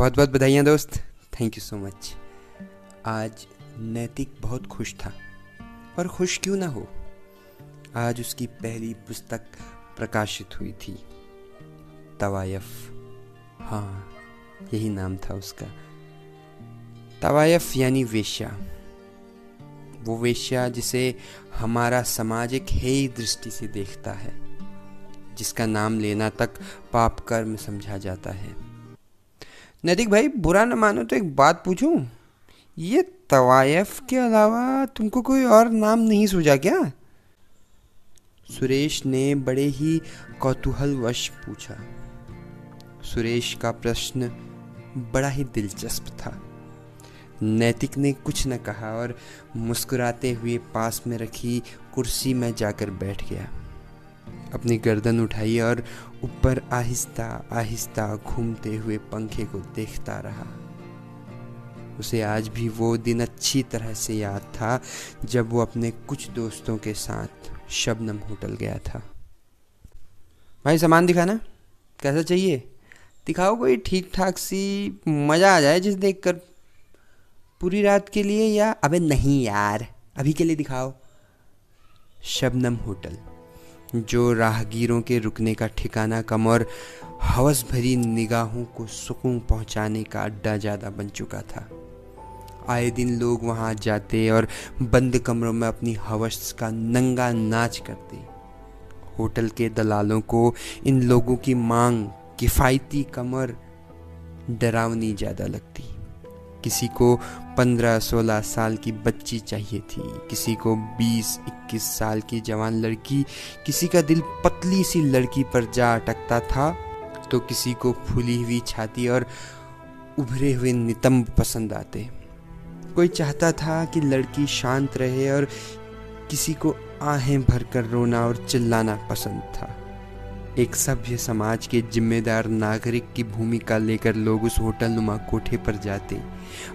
बहुत बहुत बधाइयाँ दोस्त। थैंक यू सो मच आज नैतिक बहुत खुश था। और खुश क्यों ना हो? आज उसकी पहली पुस्तक प्रकाशित हुई थी। तवायफ। हाँ यही नाम था उसका। तवायफ यानी वेश्या। वो वेश्या जिसे हमारा समाज एक हेय दृष्टि से देखता है। जिसका नाम लेना तक पाप कर्म समझा जाता है। नैतिक भाई, बुरा न मानो तो एक बात पूछूँ। ये तवायफ के अलावा तुमको कोई और नाम नहीं सूझा क्या? सुरेश ने बड़े ही कौतूहलवश पूछा। सुरेश का प्रश्न बड़ा ही दिलचस्प था। नैतिक ने कुछ न कहा और मुस्कुराते हुए पास में रखी कुर्सी में जाकर बैठ गया। अपनी गर्दन उठाई और ऊपर आहिस्ता आहिस्ता घूमते हुए पंखे को देखता रहा। उसे आज भी वो दिन अच्छी तरह से याद था, जब वो अपने कुछ दोस्तों के साथ शबनम होटल गया था। भाई, सामान दिखाना? कैसा चाहिए? दिखाओ कोई ठीक ठाक सी, मज़ा आ जाए जिस देखकर। पूरी रात के लिए या? अबे नहीं यार, अभी के लिए दिखाओ। शबनम होटल। जो राहगीरों के रुकने का ठिकाना कम और हवस भरी निगाहों को सुकून पहुँचाने का अड्डा ज़्यादा बन चुका था। आए दिन लोग वहाँ जाते और बंद कमरों में अपनी हवस का नंगा नाच करते। होटल के दलालों को इन लोगों की मांग, किफ़ायती कमर डरावनी ज़्यादा लगती। किसी को पंद्रह सोलह साल की बच्ची चाहिए थी, किसी को बीस, इक्कीस साल की जवान लड़की, किसी का दिल पतली सी लड़की पर जा अटकता था तो किसी को फूली हुई छाती और उभरे हुए नितंब पसंद आते। कोई चाहता था कि लड़की शांत रहे और किसी को आहें भरकर रोना और चिल्लाना पसंद था। एक सभ्य समाज के जिम्मेदार नागरिक की भूमिका लेकर लोग उस होटल नुमा कोठे पर जाते,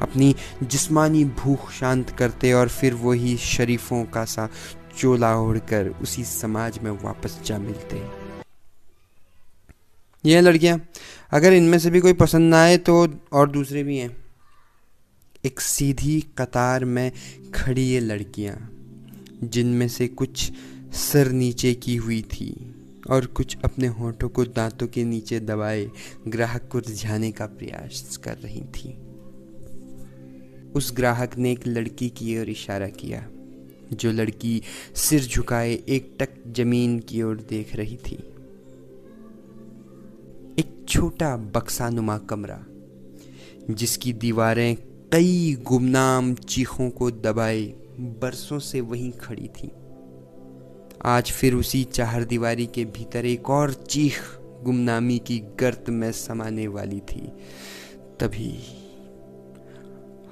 अपनी जिस्मानी भूख शांत करते और फिर वही शरीफों का सा चोला ओढ़कर उसी समाज में वापस जा मिलते। ये लड़कियाँ, अगर इनमें से भी कोई पसंद ना आए तो और दूसरे भी हैं। एक सीधी कतार में खड़ी ये लड़कियाँ, जिनमें से कुछ सर नीचे की हुई थी। और कुछ अपने होठों को दांतों के नीचे दबाए ग्राहक को रिझाने का प्रयास कर रही थी। उस ग्राहक ने एक लड़की की ओर इशारा किया, जो लड़की सिर झुकाए एक टक ज़मीन की ओर देख रही थी। एक छोटा बक्सानुमा कमरा, जिसकी दीवारें कई गुमनाम चीखों को दबाए बरसों से वहीं खड़ी थी। आज फिर उसी चार दीवारी के भीतर एक और चीख गुमनामी की गर्त में समाने वाली थी। तभी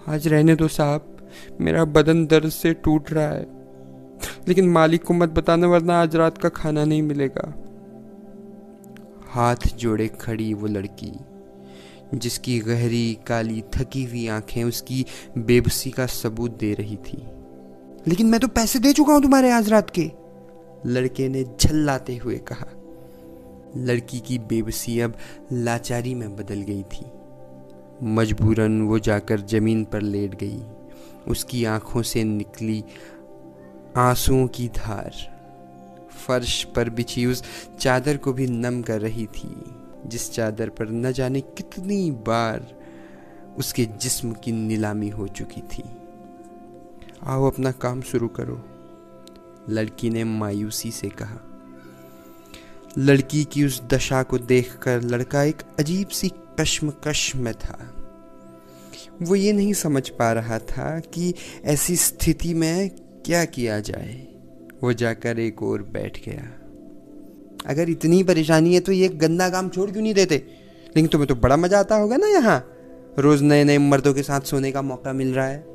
आज रहने दो साहब, मेरा बदन दर्द से टूट रहा है। लेकिन मालिक को मत बताना, वरना आज रात का खाना नहीं मिलेगा। हाथ जोड़े खड़ी वो लड़की, जिसकी गहरी काली थकी हुई आँखें उसकी बेबसी का सबूत दे रही थी। लेकिन मैं तो पैसे दे चुका हूँ तुम्हारे आज रात के। लड़के ने झल्लाते हुए कहा। लड़की की बेबसी अब लाचारी में बदल गई थी। मजबूरन वो जाकर ज़मीन पर लेट गई। उसकी आँखों से निकली आंसुओं की धार। फर्श पर बिछी उस चादर को भी नम कर रही थी, जिस चादर पर न जाने कितनी बार उसके जिस्म की नीलामी हो चुकी थी। आओ अपना काम शुरू करो। लड़की ने मायूसी से कहा। लड़की की उस दशा को देखकर लड़का एक अजीब सी कश्मकश में था। वो ये नहीं समझ पा रहा था कि ऐसी स्थिति में क्या किया जाए। वो जाकर एक और बैठ गया। अगर इतनी परेशानी है तो ये गंदा काम छोड़ क्यों नहीं देते? लेकिन तुम्हें तो बड़ा मज़ा आता होगा ना यहाँ। रोज नए नए मर्दों के साथ सोने का मौका मिल रहा है।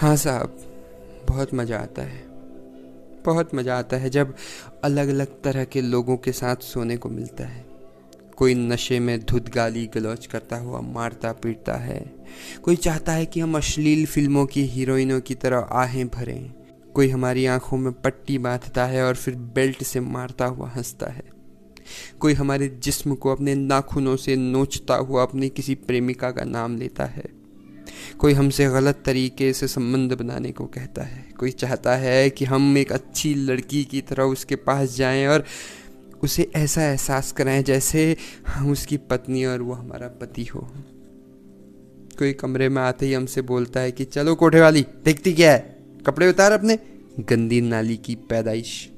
हाँ साहब, बहुत मज़ा आता है। बहुत मज़ा आता है जब अलग अलग तरह के लोगों के साथ सोने को मिलता है। कोई नशे में धुत गाली गलौच करता हुआ मारता पीटता है। कोई चाहता है कि हम अश्लील फ़िल्मों की हीरोइनों की तरह आहें भरें। कोई हमारी आँखों में पट्टी बांधता है और फिर बेल्ट से मारता हुआ हंसता है। कोई हमारे जिस्म को अपने नाखूनों से नोचता हुआ अपनी किसी प्रेमिका का नाम लेता है। कोई हमसे गलत तरीके से संबंध बनाने को कहता है। कोई चाहता है कि हम एक अच्छी लड़की की तरह उसके पास जाएँ और उसे ऐसा एहसास कराएँ जैसे हम उसकी पत्नी और वो हमारा पति हो। कोई कमरे में आते ही हमसे बोलता है कि, चलो कोठे वाली, देखती क्या है? कपड़े उतार अपने। गंदी नाली की पैदाइश।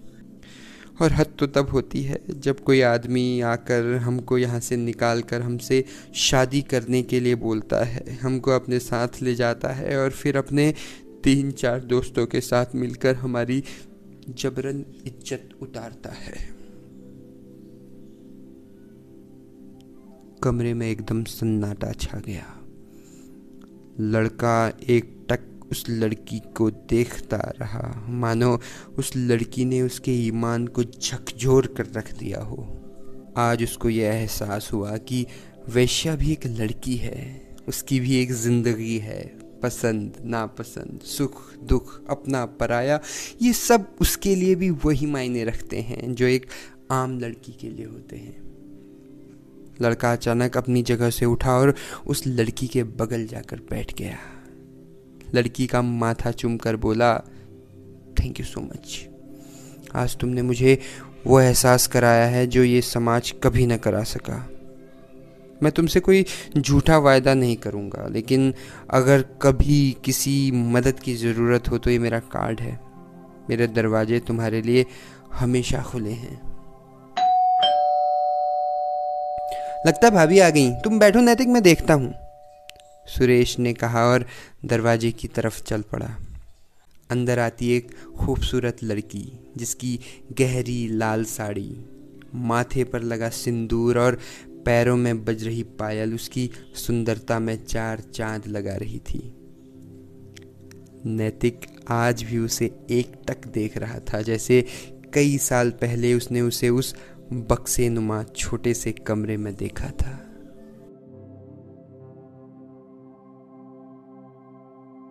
और हद तो तब होती है जब कोई आदमी आकर हमको यहाँ से निकाल कर हमसे शादी करने के लिए बोलता है। हमको अपने साथ ले जाता है और फिर अपने तीन चार दोस्तों के साथ मिलकर हमारी जबरन इज़्ज़त उतारता है। कमरे में एकदम सन्नाटा छा गया। लड़का एक टक उस लड़की को देखता रहा। मानो उस लड़की ने उसके ईमान को झकझोर कर रख दिया हो। आज उसको यह एहसास हुआ कि वैश्या भी एक लड़की है। उसकी भी एक ज़िंदगी है। पसंद, नापसंद, सुख, दुख, अपना पराया, ये सब उसके लिए भी वही मायने रखते हैं जो एक आम लड़की के लिए होते हैं। लड़का अचानक अपनी जगह से उठा और उस लड़की के बगल जाकर बैठ गया। लड़की का माथा चूम कर बोला थैंक यू सो मच आज तुमने मुझे वो एहसास कराया है जो ये समाज कभी ना करा सका। मैं तुमसे कोई झूठा वायदा नहीं करूँगा, लेकिन अगर कभी किसी मदद की ज़रूरत हो तो ये मेरा कार्ड है। मेरे दरवाजे तुम्हारे लिए हमेशा खुले हैं. लगता भाभी आ गई। तुम बैठो, नैतिक मैं देखता हूँ। सुरेश ने कहा और दरवाजे की तरफ़ चल पड़ा। अंदर आती एक खूबसूरत लड़की, जिसकी गहरी लाल साड़ी, माथे पर लगा सिंदूर और पैरों में बज रही पायल, उसकी सुंदरता में चार चाँद लगा रही थी। नैतिक आज भी उसे एक टक देख रहा था, जैसे कई साल पहले उसने उसे उस बक्से नुमा छोटे से कमरे में देखा था।